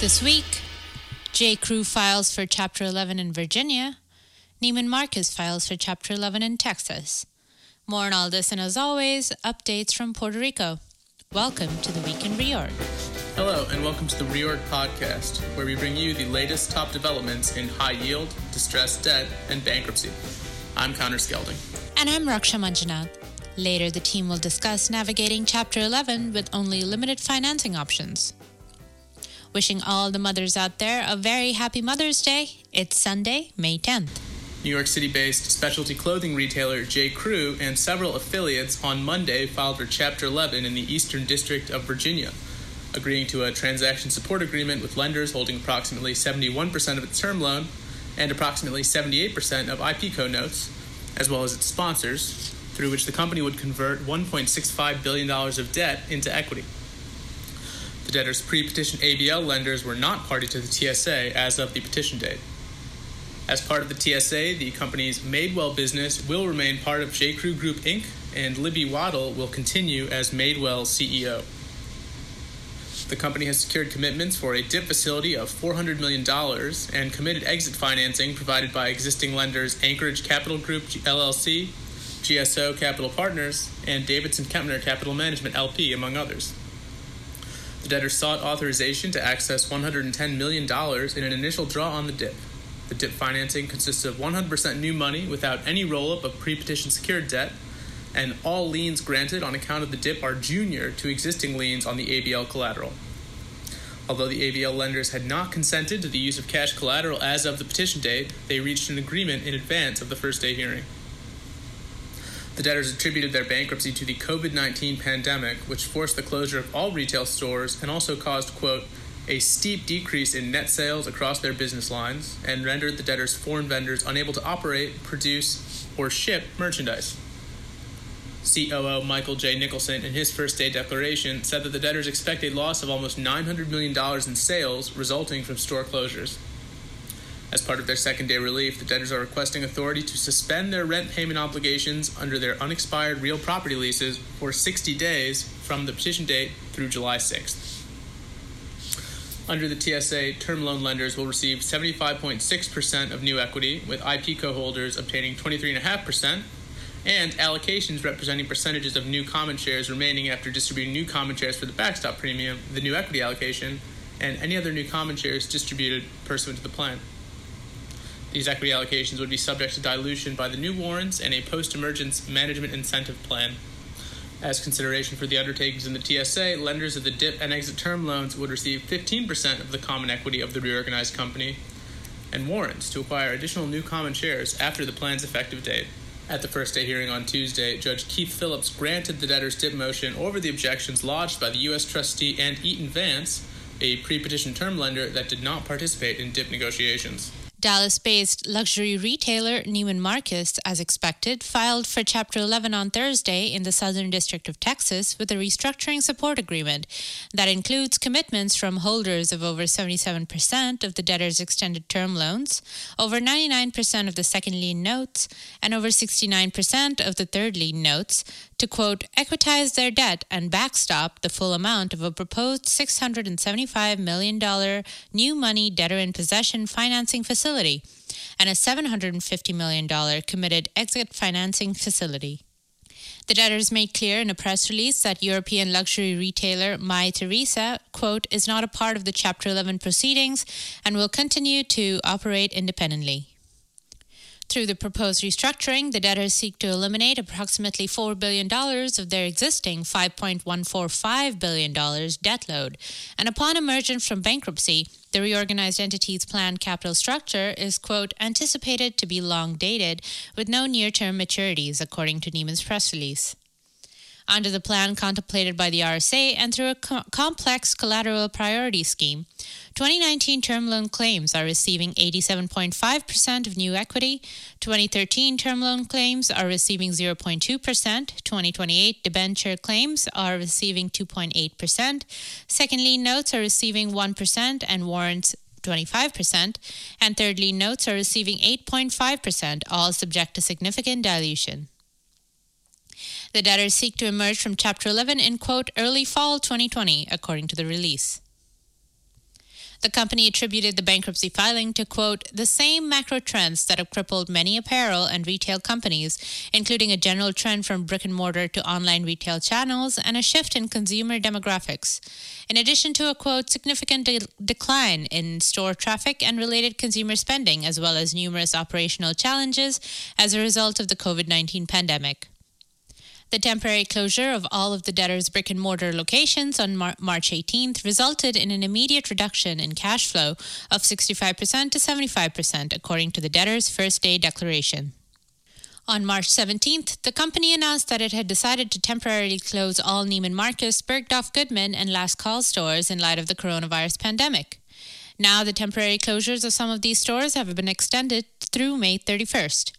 This week, J. Crew files for Chapter 11 in Virginia. Neiman Marcus files for Chapter 11 in Texas. More on all this, and as always, updates from Puerto Rico. Welcome to the Week in Reorg. Hello, and welcome to the Reorg Podcast, where we bring you the latest top developments in high yield, distressed debt, and bankruptcy. I'm Connor Skelding. And I'm Raksha Manjunath. Later, the team will discuss navigating Chapter 11 with only limited financing options. Wishing all the mothers out there a very happy Mother's Day. It's Sunday, May 10th. New York City based specialty clothing retailer J. Crew and several affiliates on Monday filed for Chapter 11 in the Eastern District of Virginia, agreeing to a transaction support agreement with lenders holding approximately 71% of its term loan and approximately 78% of IPCO notes, as well as its sponsors, through which the company would convert $1.65 billion of debt into equity. The debtor's pre petition ABL lenders were not party to the TSA as of the petition date. As part of the TSA, the company's Madewell business will remain part of J. Crew Group Inc., and Libby Wadle will continue as Madewell CEO. The company has secured commitments for a DIP facility of $400 million and committed exit financing provided by existing lenders Anchorage Capital Group LLC, GSO Capital Partners, and Davidson Kempner Capital Management LP, among others. The debtor sought authorization to access $110 million in an initial draw on the DIP. The DIP financing consists of 100% new money without any roll up of pre petition secured debt, and all liens granted on account of the DIP are junior to existing liens on the ABL collateral. Although the ABL lenders had not consented to the use of cash collateral as of the petition date, they reached an agreement in advance of the first day hearing. The debtors attributed their bankruptcy to the COVID 19 pandemic, which forced the closure of all retail stores and also caused, quote, a steep decrease in net sales across their business lines and rendered the debtors' foreign vendors unable to operate, produce, or ship merchandise. COO Michael J. Nicholson, in his first day declaration, said that the debtors expect a loss of almost $900 million in sales resulting from store closures. As part of their second day relief, the debtors are requesting authority to suspend their rent payment obligations under their unexpired real property leases for 60 days from the petition date through July 6th. Under the TSA, term loan lenders will receive 75.6% of new equity, with IP co holders obtaining 23.5%, and allocations representing percentages of new common shares remaining after distributing new common shares for the backstop premium, the new equity allocation, and any other new common shares distributed pursuant to the plan. These equity allocations would be subject to dilution by the new warrants and a post emergence management incentive plan. As consideration for the undertakings in the TSA, lenders of the DIP and exit term loans would receive 15% of the common equity of the reorganized company and warrants to acquire additional new common shares after the plan's effective date. At the first day hearing on Tuesday, Judge Keith Phillips granted the debtor's DIP motion over the objections lodged by the U.S. trustee and Eaton Vance, a pre petition term lender that did not participate in DIP negotiations. Dallas based luxury retailer Neiman Marcus, as expected, filed for Chapter 11 on Thursday in the Southern District of Texas with a restructuring support agreement that includes commitments from holders of over 77% of the debtor's extended term loans, over 99% of the second lien notes, and over 69% of the third lien notes to quote, equitize their debt and backstop the full amount of a proposed $675 million new money debtor in possession financing facility and a $750 million committed exit financing facility. The debtors made clear in a press release that European luxury retailer Mytheresa, quote, is not a part of the Chapter 11 proceedings and will continue to operate independently. Through the proposed restructuring, the debtors seek to eliminate approximately $4 billion of their existing $5.145 billion debt load. And upon emergence from bankruptcy, the reorganized entity's planned capital structure is, quote, anticipated to be long dated with no near term maturities, according to Neiman's press release under the plan contemplated by the RSA and through a co- complex collateral priority scheme. 2019 term loan claims are receiving 87.5% of new equity. 2013 term loan claims are receiving 0.2%. 2028 debenture claims are receiving 2.8%. Second lien notes are receiving 1% and warrants 25%, and third lien notes are receiving 8.5%, all subject to significant dilution. The debtors seek to emerge from Chapter 11 in quote early fall 2020, according to the release. The company attributed the bankruptcy filing to, quote, the same macro trends that have crippled many apparel and retail companies, including a general trend from brick and mortar to online retail channels and a shift in consumer demographics, in addition to a, quote, significant de- decline in store traffic and related consumer spending, as well as numerous operational challenges as a result of the COVID 19 pandemic. The temporary closure of all of the debtors' brick and mortar locations on Mar- March 18th resulted in an immediate reduction in cash flow of 65% to 75%, according to the debtors' first day declaration. On March 17th, the company announced that it had decided to temporarily close all Neiman Marcus, Bergdorf Goodman, and Last Call stores in light of the coronavirus pandemic. Now, the temporary closures of some of these stores have been extended through May 31st.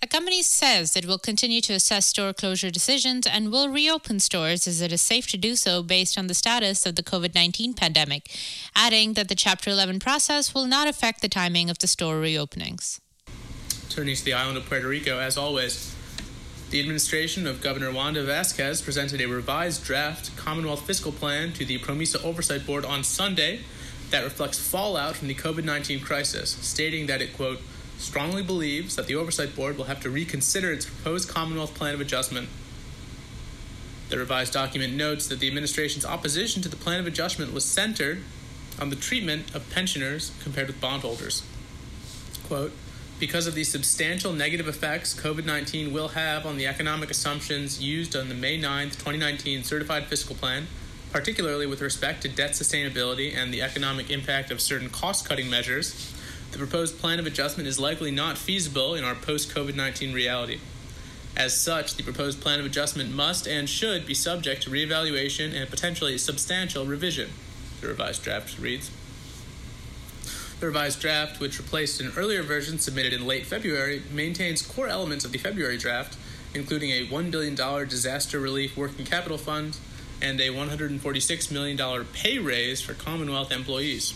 The company says it will continue to assess store closure decisions and will reopen stores as it is safe to do so based on the status of the COVID 19 pandemic, adding that the Chapter 11 process will not affect the timing of the store reopenings. Turning to the island of Puerto Rico, as always, the administration of Governor Wanda Vázquez presented a revised draft Commonwealth fiscal plan to the PROMESA Oversight Board on Sunday that reflects fallout from the COVID 19 crisis, stating that it, quote, strongly believes that the Oversight Board will have to reconsider its proposed Commonwealth Plan of Adjustment. The revised document notes that the administration's opposition to the Plan of Adjustment was centered on the treatment of pensioners compared with bondholders. Quote, because of the substantial negative effects COVID 19 will have on the economic assumptions used on the May 9, 2019 Certified Fiscal Plan, particularly with respect to debt sustainability and the economic impact of certain cost cutting measures, the proposed plan of adjustment is likely not feasible in our post COVID 19 reality. As such, the proposed plan of adjustment must and should be subject to reevaluation and potentially substantial revision, the revised draft reads. The revised draft, which replaced an earlier version submitted in late February, maintains core elements of the February draft, including a $1 billion disaster relief working capital fund and a $146 million pay raise for Commonwealth employees.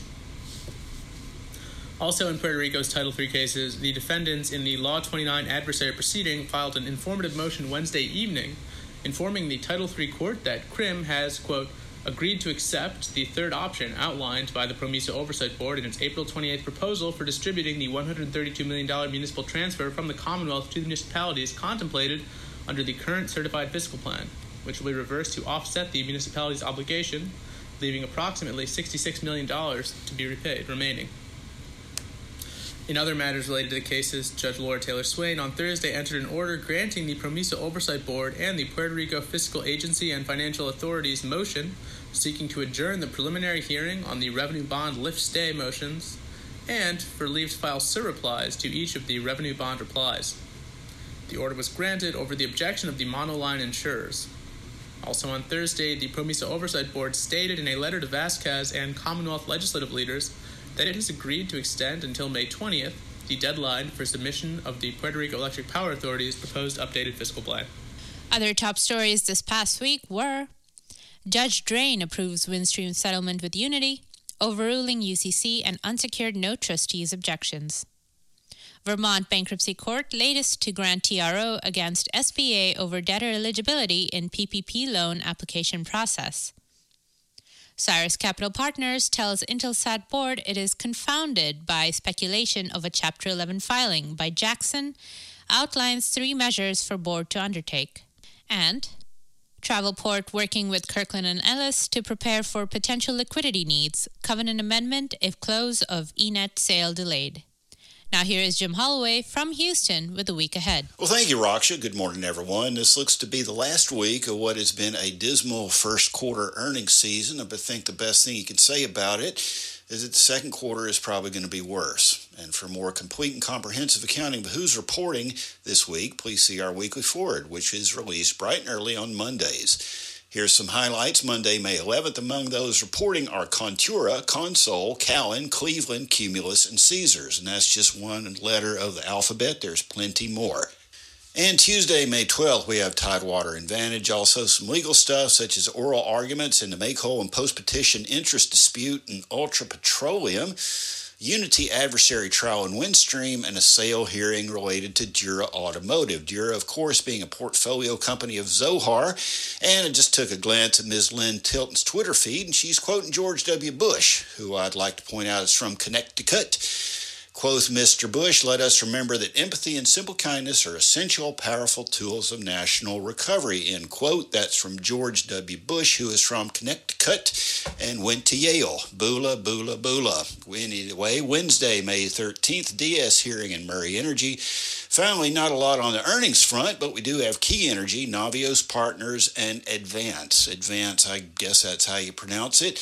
Also, in Puerto Rico's Title III cases, the defendants in the Law 29 adversary proceeding filed an informative motion Wednesday evening informing the Title III court that CRIM has, quote, agreed to accept the third option outlined by the PROMESA Oversight Board in its April 28th proposal for distributing the $132 million municipal transfer from the Commonwealth to the municipalities contemplated under the current certified fiscal plan, which will be reversed to offset the municipalities' obligation, leaving approximately $66 million to be repaid remaining. In other matters related to the cases, Judge Laura Taylor Swain on Thursday entered an order granting the PROMESA Oversight Board and the Puerto Rico Fiscal Agency and Financial Authorities motion seeking to adjourn the preliminary hearing on the revenue bond lift stay motions and for leave to file surreplies to each of the revenue bond replies. The order was granted over the objection of the monoline insurers. Also on Thursday, the PROMESA Oversight Board stated in a letter to Vázquez and Commonwealth legislative leaders that it has agreed to extend until May 20th the deadline for submission of the Puerto Rico Electric Power Authority's proposed updated fiscal plan. Other top stories this past week were Judge Drain approves Windstream settlement with Uniti, overruling UCC and unsecured note trustees' objections. Vermont Bankruptcy Court latest to grant TRO against SBA over debtor eligibility in PPP loan application process. Cyrus Capital Partners tells Intelsat board it is confounded by speculation of a Chapter 11 filing by Jackson, outlines three measures for board to undertake. And Travelport working with Kirkland and Ellis to prepare for potential liquidity needs, covenant amendment if close of eNett sale delayed. Now, here is Jim Holloway from Houston with the week ahead. Well, thank you, Raksha. Good morning, everyone. This looks to be the last week of what has been a dismal first quarter earnings season. I think the best thing you can say about it is that the second quarter is probably going to be worse. And for more complete and comprehensive accounting of who's reporting this week, please see our weekly forward, which is released bright and early on Mondays. Here's some highlights. Monday, May 11th. Among those reporting are Contura, Consol, Cowen, Cleveland, Cumulus, and Caesars. And that's just one letter of the alphabet. There's plenty more. And Tuesday, May 12th, we have Tidewater and Vantage. Also, some legal stuff such as oral arguments in the make whole and post petition interest dispute in Ultra Petroleum. Uniti adversary trial in Windstream, and a sale hearing related to Dura Automotive. Dura, of course, being a portfolio company of Zohar. And I just took a glance at Ms. Lynn Tilton's Twitter feed, and she's quoting George W. Bush, who I'd like to point out is from Connecticut. Quoth Mr. Bush, let us remember that empathy and simple kindness are essential, powerful tools of national recovery. End quote. That's from George W. Bush, who is from Connecticut and went to Yale. Bula, bula, bula. Anyway, Wednesday, May 13th, DS hearing in Murray Energy. Finally, not a lot on the earnings front, but we do have Key Energy, Navios Partners, and Advance. Advance, I guess that's how you pronounce it.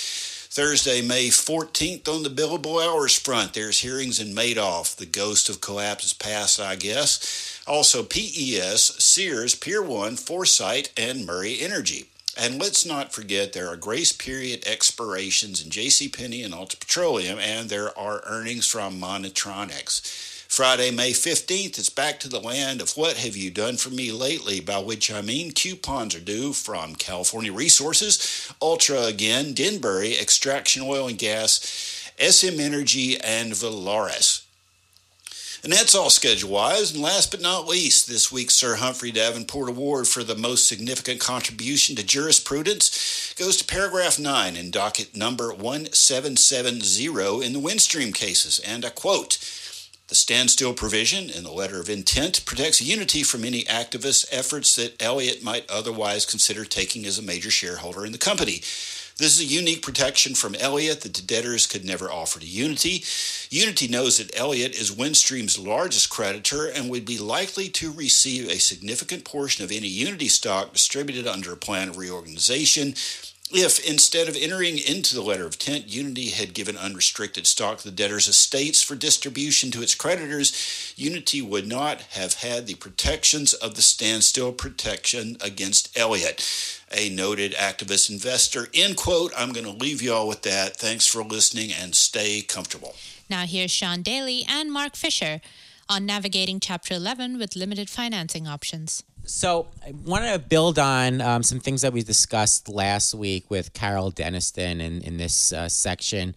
Thursday, May 14th, on the billable hours front, there's hearings in Madoff. The ghost of collapse is past, I guess. Also, PES, Sears, Pier 1, Foresight, and Murray Energy. And let's not forget there are grace period expirations in JCPenney and Ultra Petroleum, and there are earnings from Monitronics. Friday, May 15th, it's back to the land of what have you done for me lately, by which I mean coupons are due from California Resources, Ultra again, Denbury, Extraction Oil and Gas, SM Energy, and Valaris. And that's all schedule wise. And last but not least, this week's Sir Humphrey Davenport Award for the most significant contribution to jurisprudence goes to paragraph 9 in docket number 1770 in the Windstream cases. And I quote, the standstill provision in the letter of intent protects Uniti from any activist efforts that Elliott might otherwise consider taking as a major shareholder in the company. This is a unique protection from Elliott that the debtors could never offer to Uniti. Uniti knows that Elliott is Windstream's largest creditor and would be likely to receive a significant portion of any Uniti stock distributed under a plan of reorganization if instead of entering into the letter of intent, Uniti had given unrestricted stock to the debtor's estates for distribution to its creditors, Uniti would not have had the protections of the standstill protection against Elliott, a noted activist investor. End quote. I'm going to leave you all with that. Thanks for listening and stay comfortable. Now here's Sean Daly and Mark Fisher on navigating Chapter 11 with limited financing options. So I want to build on um, some things that we discussed last week with Karol Denniston in, in this uh, section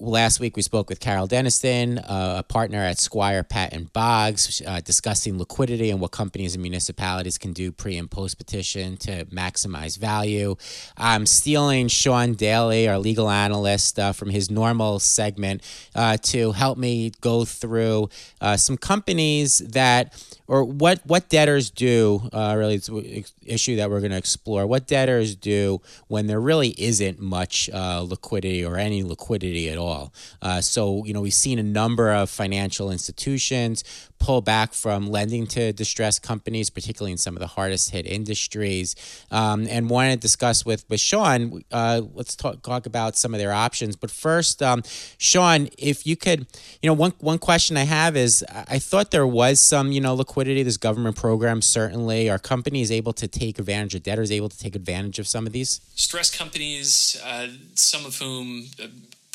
last week we spoke with Karol Denniston, uh, a partner at Squire Patton Boggs, uh, discussing liquidity and what companies and municipalities can do pre and post petition to maximize value. I'm stealing Sean Daly, our legal analyst, uh, from his normal segment uh, to help me go through uh, some companies that or what what debtors do uh, really it's an issue that we're going to explore what debtors do when there really isn't much uh, liquidity or any liquidity at all all. Uh, so, you know, we've seen a number of financial institutions pull back from lending to distressed companies, particularly in some of the hardest hit industries. Um, and want to discuss with, with Sean, uh, let's talk, talk about some of their options. But first, um, Sean, if you could, you know, one, one question I have is I thought there was some, you know, liquidity, this government program, certainly. Are companies able to take advantage, are debtors able to take advantage of some of these? Stress companies, uh, some of whom uh,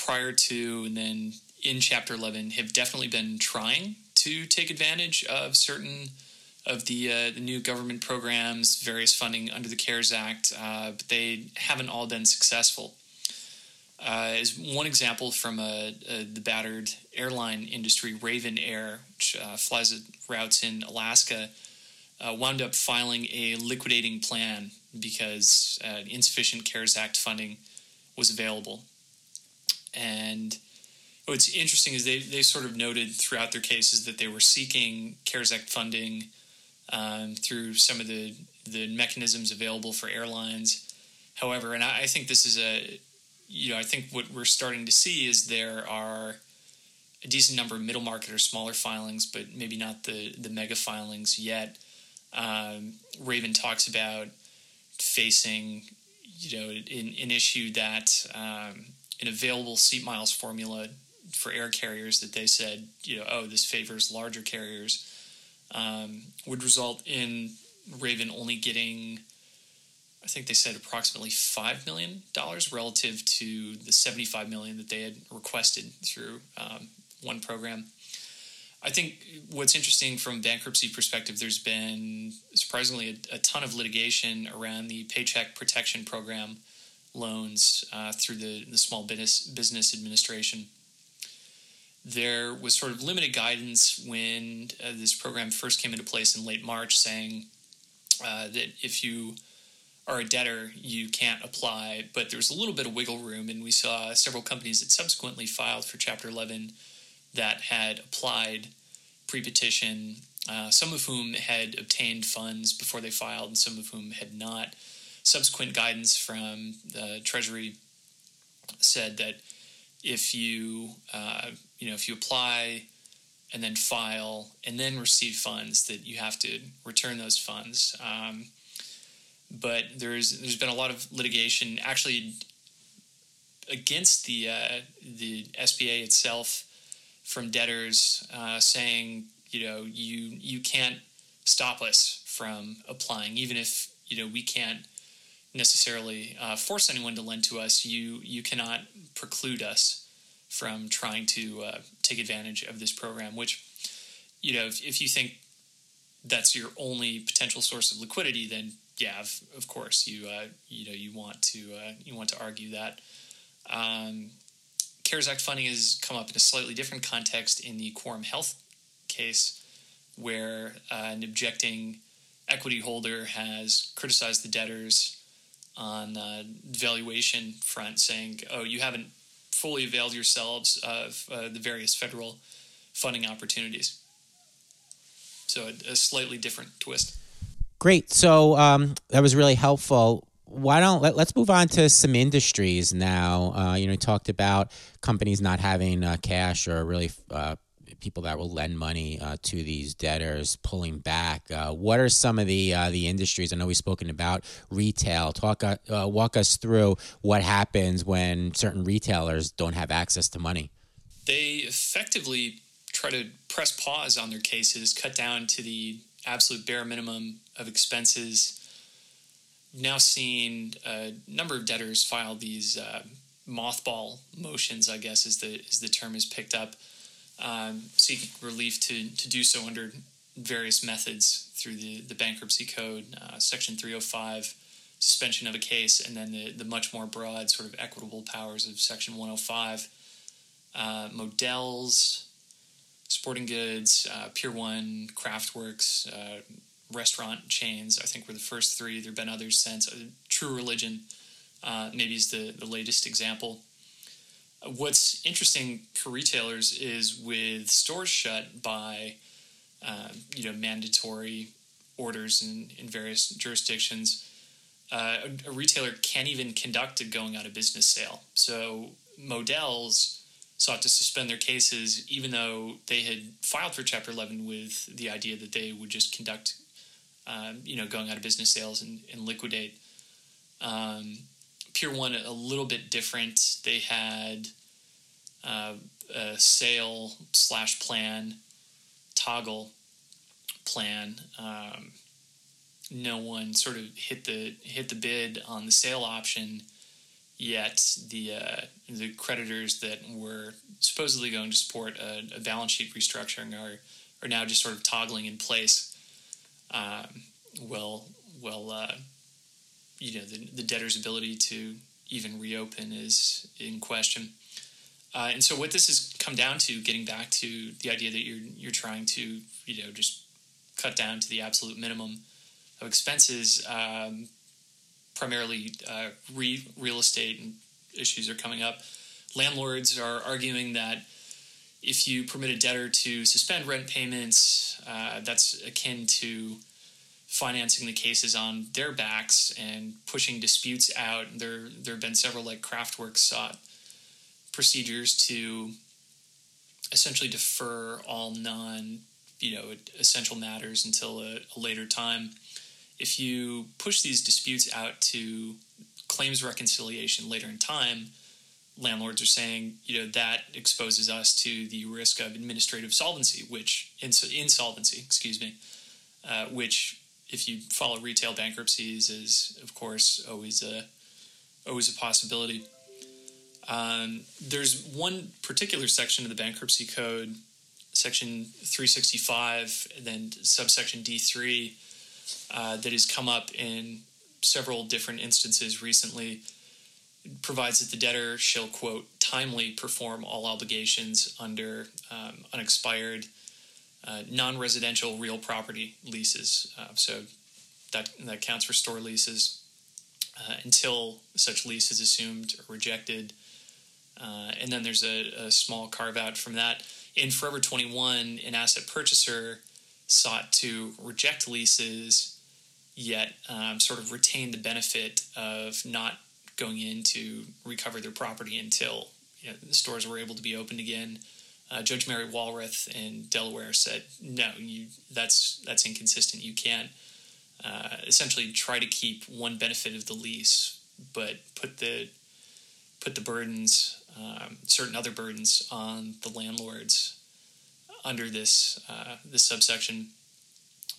prior to and then in Chapter 11 have definitely been trying to take advantage of certain of the, uh, the new government programs, various funding under the CARES Act, uh, but they haven't all been successful. Uh, as one example from uh, uh, the battered airline industry, RavnAir, which uh, flies routes in Alaska, wound up filing a liquidating plan because insufficient CARES Act funding was available. And what's interesting is they, they sort of noted throughout their cases that they were seeking CARES Act funding um, through some of the, the mechanisms available for airlines. However, and I, I think this is a, you know, I think what we're starting to see is there are a decent number of middle market or smaller filings, but maybe not the, the mega filings yet. Um, Ravn talks about facing, you know, an, an issue that um, an available seat miles formula for air carriers that they said, you know, oh, this favors larger carriers, um, would result in Ravn only getting, I think they said approximately five million dollars relative to the seventy-five million that they had requested through um, one program. I think what's interesting from bankruptcy perspective, there's been surprisingly a, a ton of litigation around the Paycheck Protection Program loans uh, through the, the Small Business, Business Administration. there was sort of limited guidance when uh, this program first came into place in late March, saying uh, that if you are a debtor, you can't apply. But there was a little bit of wiggle room, and we saw several companies that subsequently filed for Chapter 11 that had applied pre petition, uh, some of whom had obtained funds before they filed, and some of whom had not. Subsequent guidance from the Treasury said that if you uh, you know if you apply and then file and then receive funds that you have to return those funds. Um, but there's there's been a lot of litigation actually against the uh, the SBA itself from debtors uh, saying you know you you can't stop us from applying even if you know we can't necessarily uh, force anyone to lend to us you you cannot preclude us from trying to uh, take advantage of this program. Which, you know, if, if, you think that's your only potential source of liquidity, then yeah, of, of course you uh, you know you want to uh, you want to argue that. Um, CARES Act funding has come up in a slightly different context in the Quorum Health case, where uh, an objecting equity holder has criticized the debtors on the valuation front, saying, "Oh, you haven't fully availed yourselves of uh, the various federal funding opportunities. So a, a slightly different twist. Great. So um, that was really helpful. Why don't let, us move on to some industries now? Uh, you know, we talked about companies not having uh, cash or really uh, people that will lend money uh, to these debtors pulling back. Uh, what are some of the uh, the industries? I know we've spoken about retail. Talk uh, uh, walk us through what happens when certain retailers don't have access to money. They effectively try to press pause on their cases, cut down to the absolute bare minimum of expenses. Now seeing a number of debtors file these mothball motions, I guess is the is the term is picked up um, seek relief to, to do so under various methods through the, the bankruptcy code, uh, section 305, suspension of a case, and then the, the much more broad sort of equitable powers of section 105. Uh, Modell's, sporting goods, uh, Pier 1, Craftworks, uh, restaurant chains, I think were the first three. There have been others since. Uh, True Religion, uh, maybe is the, the latest example. What's interesting for retailers is with stores shut by, uh, you know, mandatory orders in, in various jurisdictions, uh, a, a, retailer can't even conduct a going out of business sale. So Modell's sought to suspend their cases, even though they had filed for Chapter 11 with the idea that they would just conduct, um, you know, going out of business sales and, and liquidate. Um, Pier One a little bit different. They had uh, a sale slash plan toggle plan. Um, no one sort of hit the hit the bid on the sale option yet. The uh, the creditors that were supposedly going to support a, a, balance sheet restructuring are are now just sort of toggling in place. Um, well, well, uh, you know, the, the debtor's ability to even reopen is in question. Uh, and so what this has come down to, getting back to the idea that you're you're trying to you know just cut down to the absolute minimum of expenses. Um, primarily, uh, re- real estate issues are coming up. Landlords are arguing that if you permit a debtor to suspend rent payments, uh, that's akin to financing the cases on their backs and pushing disputes out. There, there have been several like Craftworks sought procedures to essentially defer all non you know essential matters until a, a, later time if you push these disputes out to claims reconciliation later in time landlords are saying you know that exposes us to the risk of administrative solvency which ins- insolvency excuse me uh, which if you follow retail bankruptcies is of course always a always a possibility um, there's one particular section of the bankruptcy code, section 365, and then subsection D3, uh, that has come up in several different instances recently. It provides that the debtor shall, quote, timely perform all obligations under um, unexpired uh, non-residential real property leases. Uh, so that that counts for store leases uh, until such lease is assumed or rejected. Uh, and then there's a, a small carve out from that. In Forever 21, an asset purchaser sought to reject leases, yet um, sort of retain the benefit of not going in to recover their property until you know, the stores were able to be opened again. Uh, Judge Mary Walrath in Delaware said, "No, you that's that's inconsistent. You can't uh, essentially try to keep one benefit of the lease, but put the put the burdens, um, certain other burdens, on the landlords under this uh, this subsection."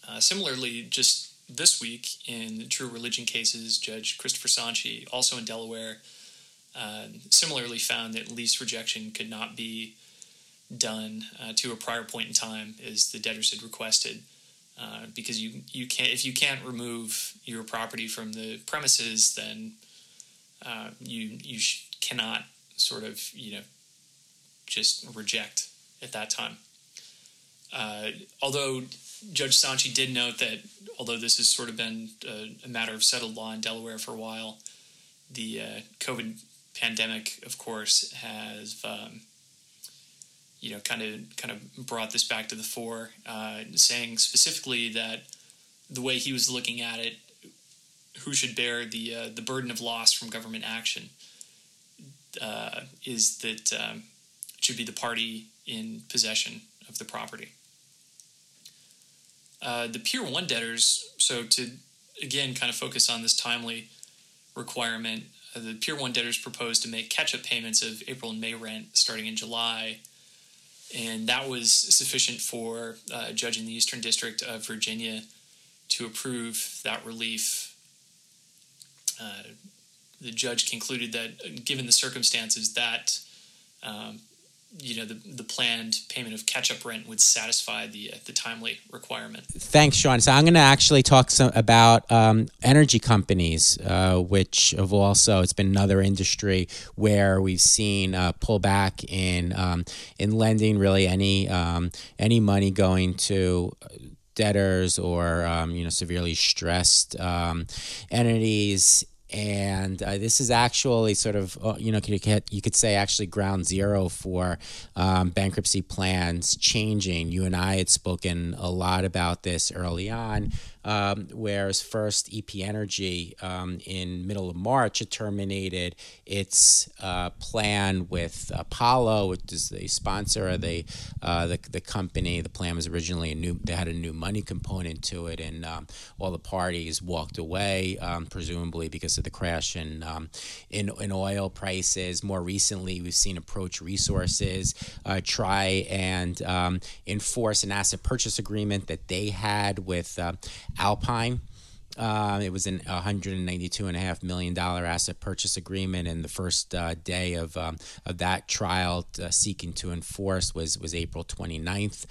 Uh, similarly, just this week in True Religion cases, Judge Christopher Sontchi, also in Delaware, uh, similarly found that lease rejection could not be done uh, to a prior point in time as the debtors had requested. Uh, because you, you can't if you can't remove your property from the premises, then uh, you you sh- cannot sort of you know just reject at that time. Uh, although Judge Sontchi did note that although this has sort of been a, a matter of settled law in Delaware for a while, the uh, COVID pandemic, of course, has um, you know, kind of kind of brought this back to the fore, uh, saying specifically that the way he was looking at it, who should bear the uh, the burden of loss from government action uh, is that um, it should be the party in possession of the property. Uh, the Pier One debtors, so to again kind of focus on this timely requirement, uh, the Pier One debtors proposed to make catch-up payments of April and May rent starting in July and that was sufficient for uh, a judge in the Eastern District of Virginia to approve that relief. Uh, the judge concluded that, given the circumstances, that um, you know the the planned payment of catch up rent would satisfy the uh, the timely requirement. Thanks, Sean. So I'm going to actually talk some about um, energy companies, uh, which have also it's been another industry where we've seen uh, pullback in um, in lending. Really, any um, any money going to debtors or um, you know severely stressed um, entities and uh, this is actually sort of uh, you know you could say actually ground zero for um, bankruptcy plans changing. You and i had spoken a lot about this early on um, whereas first EP Energy um, in middle of March it terminated its uh, plan with Apollo, which is the sponsor of the, uh, the the company. The plan was originally a new they had a new money component to it, and um, all the parties walked away, um, presumably because of the crash in, um, in in oil prices. More recently, we've seen Approach Resources uh, try and um, enforce an asset purchase agreement that they had with uh, Alpine. Uh, it was an $192.5 million asset purchase agreement, and the first uh, day of, um, of that trial uh, seeking to enforce was, was April 29th.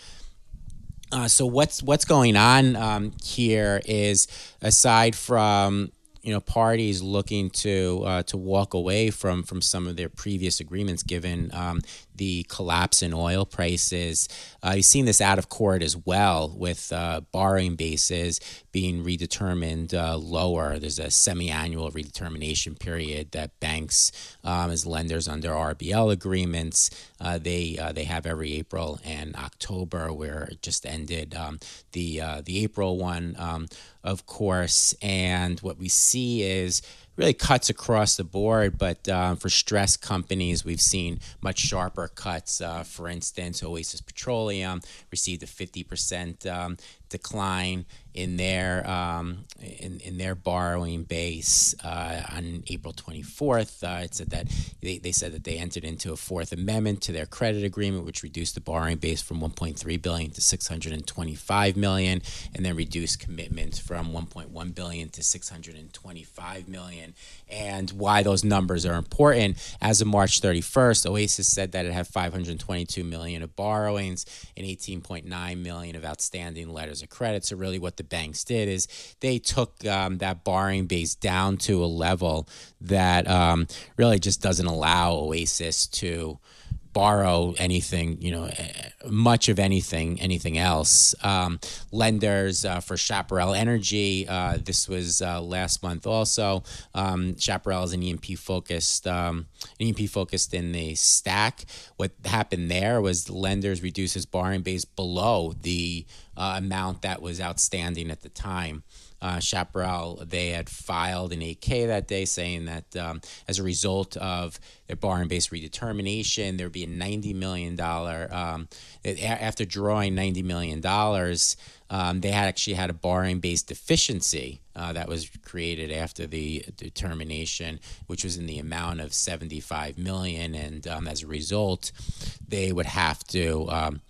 Uh, so what's what's going on um, here is aside from you know parties looking to uh, to walk away from from some of their previous agreements given um, the collapse in oil prices. Uh, you've seen this out of court as well with uh, borrowing bases being redetermined uh, lower. There's a semi annual redetermination period that banks, um, as lenders under RBL agreements, uh, they uh, they have every April and October, where it just ended um, the, uh, the April one, um, of course. And what we see is really cuts across the board. But uh, for stress companies, we've seen much sharper cuts. Uh, for instance, Oasis Petroleum received a 50% um, decline in their um, in, in their borrowing base uh, on April 24th. Uh, it said that they, they said that they entered into a fourth amendment to their credit agreement, which reduced the borrowing base from 1.3 billion to 625 million, and then reduced commitments from 1.1 billion to 625 million. And why those numbers are important. As of March 31st, Oasis said that it had 522 million of borrowings and 18.9 million of outstanding letters of credit. So really, what the banks did is they took um, that borrowing base down to a level that um, really just doesn't allow Oasis to borrow anything, you know, eh, much of anything, anything else. Um, lenders uh, for Chaparral Energy, uh, this was uh, last month also. Um, Chaparral is an E&P focused, um, E&P focused in the stack. What happened there was lenders reduced his borrowing base below the uh, amount that was outstanding at the time uh, Chaparral, they had filed an 8K that day saying that um, as a result of their borrowing base redetermination, there'd be a $90 million, um, after drawing $90 million, um, they had actually had a borrowing base deficiency uh, that was created after the determination, which was in the amount of 75 million, and um, as a result, they would have to um,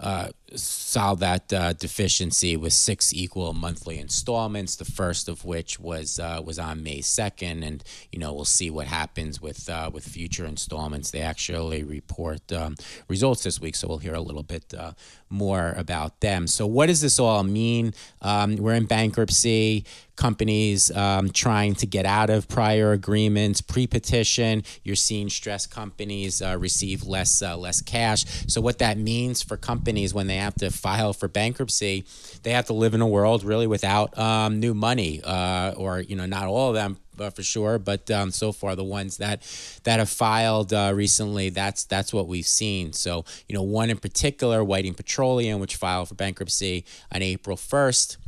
uh, solve that uh, deficiency with six equal monthly installments. The first of which was uh, was on May second, and you know we'll see what happens with uh, with future installments. They actually report um, results this week, so we'll hear a little bit uh, more about them. So what does this all mean? Um, we're in bankruptcy companies um, trying to get out of prior agreements, pre-petition. You're seeing stress companies uh, receive less uh, less cash. So what that means for companies when they have to file for bankruptcy, they have to live in a world really without um, new money, uh, or you know not all of them. Uh, for sure, but um, so far the ones that that have filed uh, recently, that's that's what we've seen. So you know, one in particular, Whiting Petroleum, which filed for bankruptcy on April first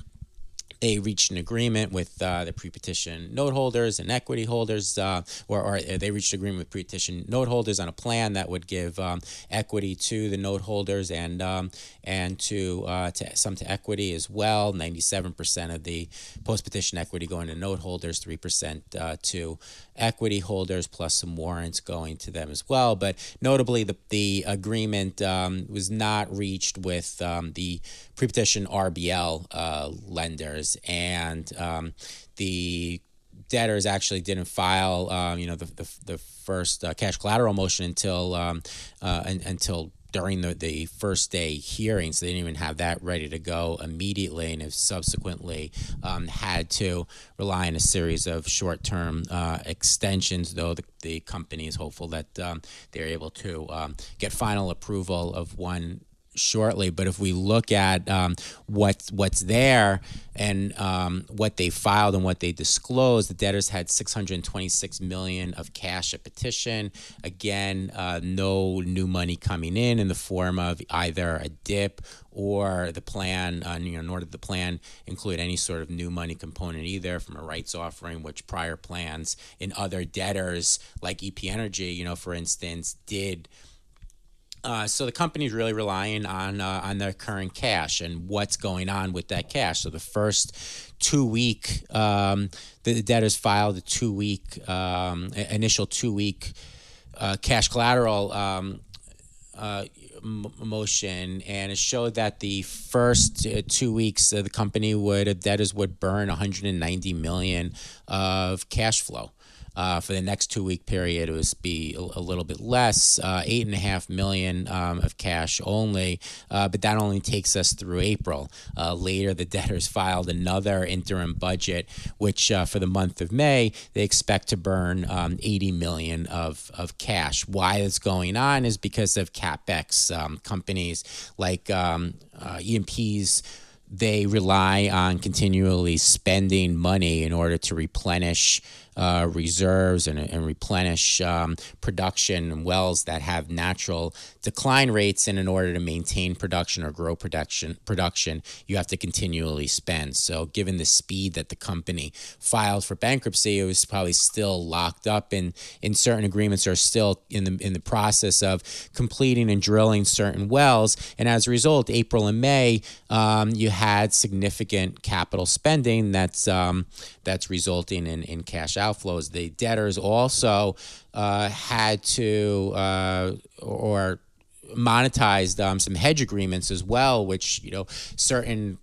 they reached an agreement with uh, the pre-petition note holders and equity holders, uh, or, or, they reached agreement with pre-petition note holders on a plan that would give um, equity to the note holders and um, and to uh, to some to equity as well. Ninety-seven percent of the post-petition equity going to note holders, three percent uh, to equity holders, plus some warrants going to them as well. But notably, the the agreement um, was not reached with um, the pre-petition RBL uh, lenders and um, the debtors actually didn't file, um, you know, the the, the first uh, cash collateral motion until um, uh, until during the, the first day hearing, so they didn't even have that ready to go immediately, and have subsequently um, had to rely on a series of short term uh, extensions. Though the, the company is hopeful that um, they're able to um, get final approval of one shortly. But if we look at um, what's what's there and um, what they filed and what they disclosed, the debtors had 626 million of cash at petition. Again, uh, no new money coming in in the form of either a dip or the plan. Uh, you know, nor did the plan include any sort of new money component either from a rights offering, which prior plans in other debtors like EP Energy, you know, for instance, did uh, so the company is really relying on uh, on their current cash and what's going on with that cash. So the first two week, um, the debtors filed a two week um, initial two week uh, cash collateral um, uh, motion, and it showed that the first uh, two weeks the company would debtors would burn 190 million of cash flow. Uh, for the next two week period, it was be a, little bit less, uh, eight and a half million um, of cash only. Uh, but that only takes us through April. Uh, later, the debtors filed another interim budget, which uh, for the month of May they expect to burn um, 80 million of of cash. Why it's going on is because of capex um, companies like um, uh, E&Ps they rely on continually spending money in order to replenish uh, reserves and, and replenish um, production wells that have natural decline rates. And in order to maintain production or grow production, production, you have to continually spend. So, given the speed that the company filed for bankruptcy, it was probably still locked up in, in certain agreements or still in the in the process of completing and drilling certain wells. And as a result, April and May, um, you had significant capital spending that's um, that's resulting in, in cash out outflows. The debtors also uh, had to uh, or monetized um, some hedge agreements as well, which you know certain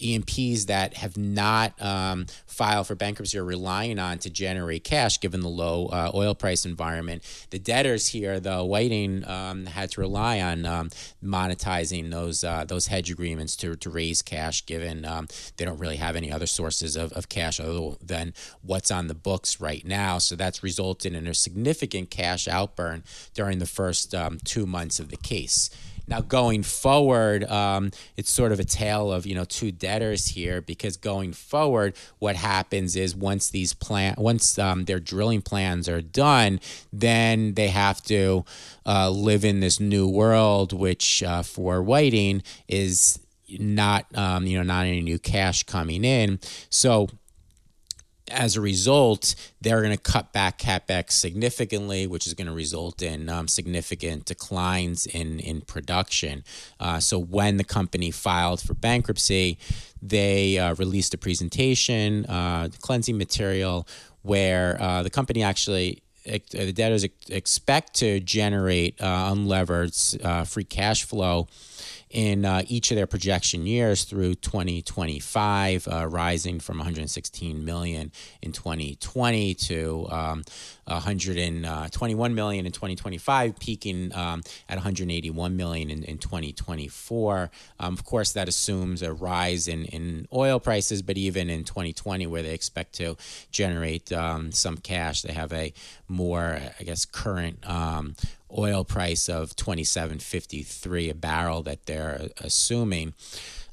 E&Ps that have not um, filed for bankruptcy are relying on to generate cash given the low uh, oil price environment. The debtors here, though, Whiting um, had to rely on um, monetizing those uh, those hedge agreements to, to raise cash given um, they don't really have any other sources of, of cash other than what's on the books right now. So that's resulted in a significant cash outburn during the first um, two months of the case. Now, going forward, um, it's sort of a tale of you know two debtors here because going forward, what happens is once these plan once um, their drilling plans are done, then they have to uh, live in this new world, which uh, for Whiting is not um, you know not any new cash coming in. So as a result, they're going to cut back capex significantly, which is going to result in um, significant declines in in production. Uh, so when the company filed for bankruptcy, they uh, released a presentation, uh, cleansing material, where uh, the company actually the debtors expect to generate uh, unlevered uh, free cash flow in uh, each of their projection years through 2025, uh, rising from 116 million in 2020 to um, 121 million in 2025, peaking um, at 181 million in, in 2024. Um, of course, that assumes a rise in, in oil prices, but even in 2020, where they expect to generate um, some cash, they have a more, I guess, current um, oil price of 27.53 a barrel that they're assuming.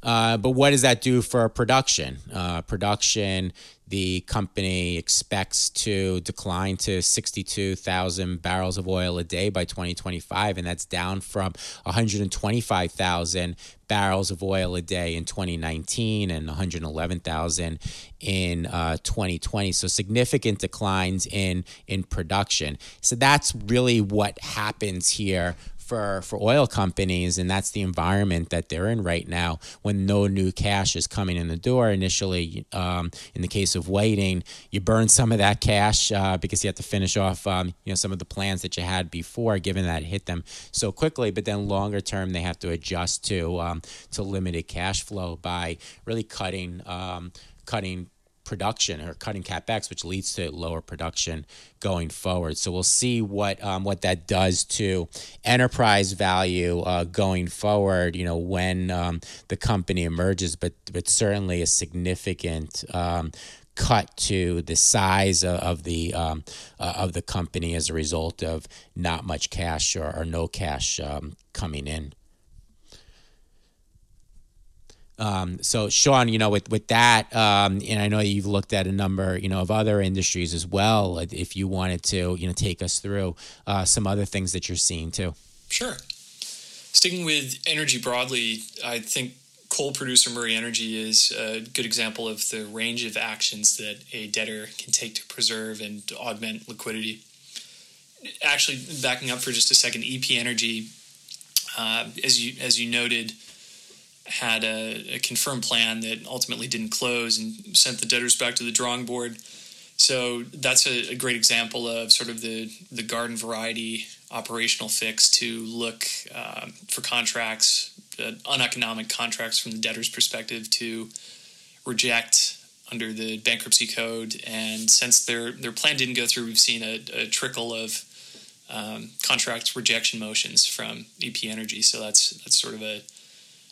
Uh, but what does that do for production? Uh, production the company expects to decline to 62,000 barrels of oil a day by 2025, and that's down from 125,000 barrels of oil a day in 2019 and 111,000 in uh, 2020. So significant declines in in production. So that's really what happens here for for oil companies, and that's the environment that they're in right now. When no new cash is coming in the door, initially, um, in the case of Whiting, you burn some of that cash uh, because you have to finish off, um, you know, some of the plans that you had before, given that it hit them so quickly. But then longer term, they have to adjust to um, to limited cash flow by really cutting um, cutting production or cutting capex, which leads to lower production going forward. So we'll see what um, what that does to enterprise value uh, going forward. You know when um, the company emerges, but but certainly a significant. Um, cut to the size of, the um, uh, of the company as a result of not much cash or, or no cash um, coming in. Um, so Sean, you know, with with that, um, and I know you've looked at a number, you know, of other industries as well. If you wanted to, you know, take us through uh, some other things that you're seeing too. Sure. Sticking with energy broadly, I think coal producer Murray Energy is a good example of the range of actions that a debtor can take to preserve and augment liquidity. Actually, backing up for just a second, EP Energy, uh, as you as you noted had a, a, confirmed plan that ultimately didn't close and sent the debtors back to the drawing board. So that's a, a great example of sort of the, the garden variety operational fix to look um, for contracts, uh, uneconomic contracts from the debtor's perspective to reject under the bankruptcy code. And since their, their plan didn't go through, we've seen a, a trickle of um, contract rejection motions from EP Energy. So that's that's sort of a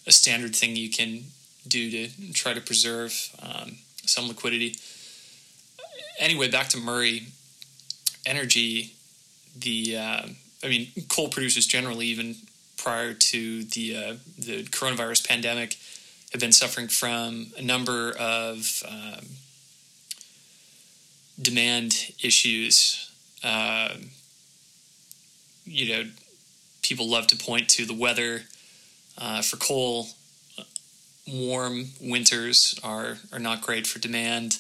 a standard thing you can do to try to preserve um, some liquidity. Anyway, back to Murray Energy. The uh, I mean, coal producers generally, even prior to the uh, the coronavirus pandemic, have been suffering from a number of um, demand issues. Uh, you know, people love to point to the weather uh, for coal, warm winters are, are not great for demand.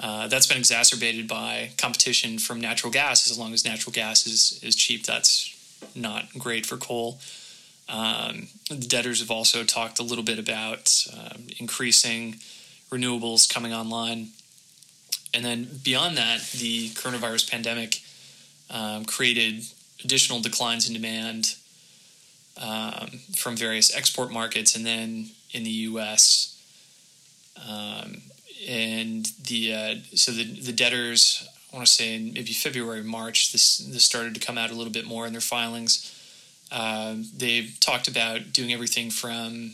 Uh, that's been exacerbated by competition from natural gas. As long as natural gas is, is cheap, that's not great for coal. Um, the debtors have also talked a little bit about um, increasing renewables coming online. And then beyond that, the coronavirus pandemic um, created additional declines in demand um, from various export markets, and then in the U.S., Um, and the uh, so the the debtors, I want to say in maybe February, March, this this started to come out a little bit more in their filings. Um, they've talked about doing everything from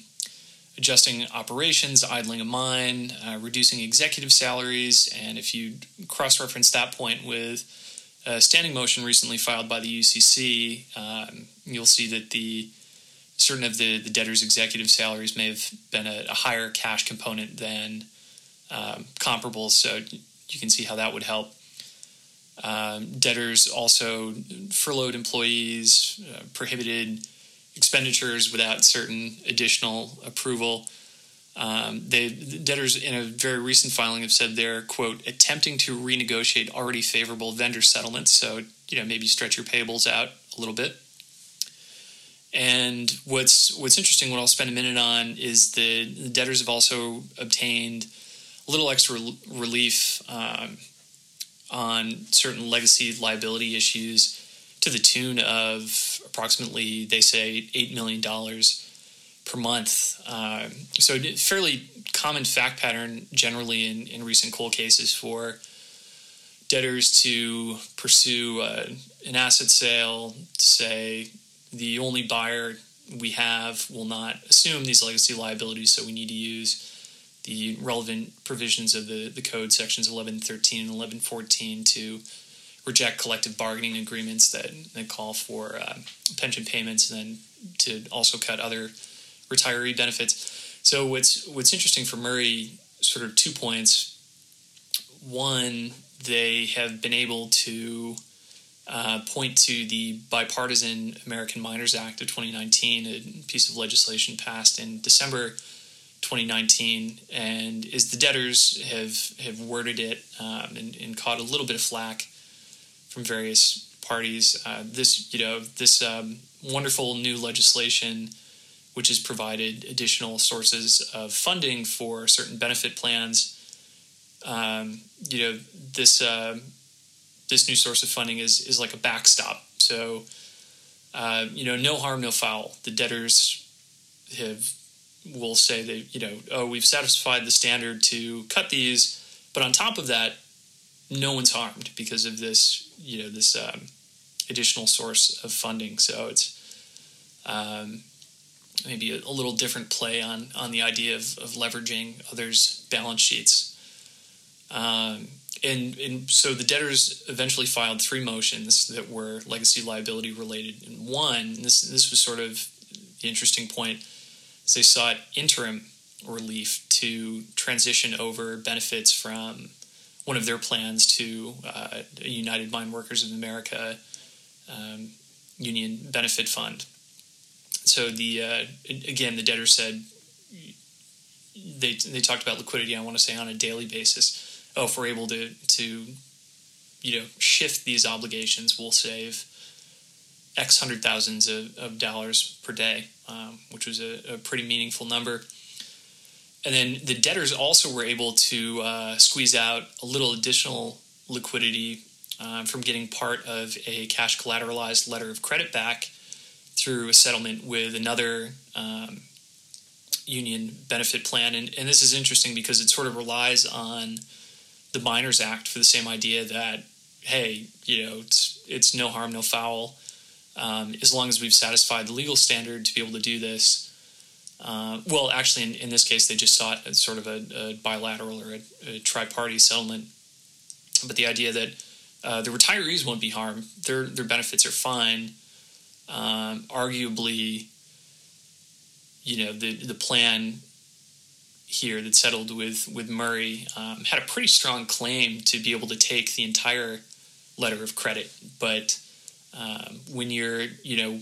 adjusting operations, idling a mine, uh, reducing executive salaries, and if you cross reference that point with a standing motion recently filed by the UCC, um, you'll see that the certain of the, the debtors' executive salaries may have been a, a higher cash component than um, comparables, so you can see how that would help. Um, debtors also furloughed employees, uh, prohibited expenditures without certain additional approval. Um, the debtors, in a very recent filing, have said they're quote attempting to renegotiate already favorable vendor settlements. So you know maybe stretch your payables out a little bit. And what's what's interesting, what I'll spend a minute on, is the, the debtors have also obtained a little extra relief um, on certain legacy liability issues to the tune of approximately, they say, $8 million per month. Um, so, fairly common fact pattern generally in, in recent cold cases for debtors to pursue uh, an asset sale, to say the only buyer we have will not assume these legacy liabilities, so we need to use the relevant provisions of the, the code sections 1113 and 1114 to reject collective bargaining agreements that, that call for uh, pension payments and then to also cut other retiree benefits. So what's what's interesting for Murray, sort of two points. One, they have been able to uh, point to the bipartisan American Miners Act of 2019, a piece of legislation passed in December 2019, and as the debtors have have worded it um, and, and, caught a little bit of flack from various parties. Uh, this, you know, this um, wonderful new legislation, which has provided additional sources of funding for certain benefit plans. Um, you know, this uh, this new source of funding is is like a backstop. So, uh, you know, no harm, no foul. The debtors have will say that you know, oh, we've satisfied the standard to cut these, but on top of that, no one's harmed because of this, you know, this um, additional source of funding. So it's um, maybe a, a, little different play on on the idea of, of leveraging others' balance sheets. Um, and, and so the debtors eventually filed three motions that were legacy liability related. And one, and this this was sort of the interesting point, is they sought interim relief to transition over benefits from one of their plans to uh, a United Mine Workers of America um, union benefit fund. So the uh, again, the debtor said they they talked about liquidity. I want to say on a daily basis. Oh, if we're able to to you know shift these obligations, we'll save X hundred thousands of, of dollars per day, um, which was a, a pretty meaningful number. And then the debtors also were able to uh, squeeze out a little additional liquidity um, from getting part of a cash collateralized letter of credit back through a settlement with another um, union benefit plan. And, and this is interesting because it sort of relies on the Miners Act for the same idea that, hey, you know, it's, it's no harm, no foul. Um, as long as we've satisfied the legal standard to be able to do this, uh, well, actually, in, in, this case, they just sought a, sort of a, a bilateral or a, a tri-party settlement. But the idea that uh, the retirees won't be harmed; their their benefits are fine. Um, arguably, you know, the the plan here that settled with with Murray um, had a pretty strong claim to be able to take the entire letter of credit, but um, when you're you know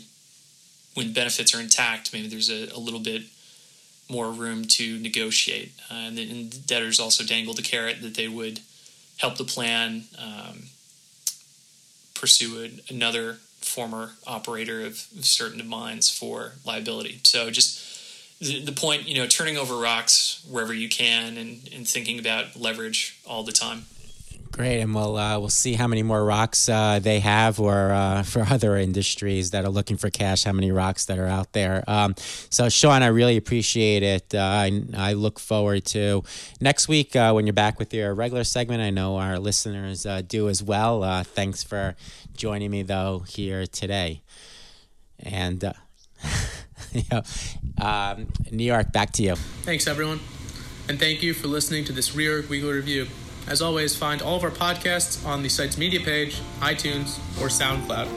when benefits are intact, maybe there's a, a little bit more room to negotiate. Uh, and, the, and debtors also dangled a carrot that they would help the plan um, pursue a, another former operator of, certain mines for liability. So just the point, you know, turning over rocks wherever you can and, and thinking about leverage all the time. Great, and we'll uh, we'll see how many more rocks uh, they have, or uh, for other industries that are looking for cash, how many rocks that are out there. Um, so, Sean, I really appreciate it. Uh, I, I look forward to next week uh, when you're back with your regular segment. I know our listeners uh, do as well. thanks for joining me though here today, and you know, um, New York, back to you. Thanks, everyone, and thank you for listening to this Reorg Weekly Review. As always, find all of our podcasts on the site's media page, iTunes, or SoundCloud.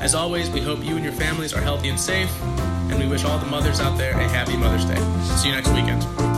As always, we hope you and your families are healthy and safe, and we wish all the mothers out there a happy Mother's Day. See you next weekend.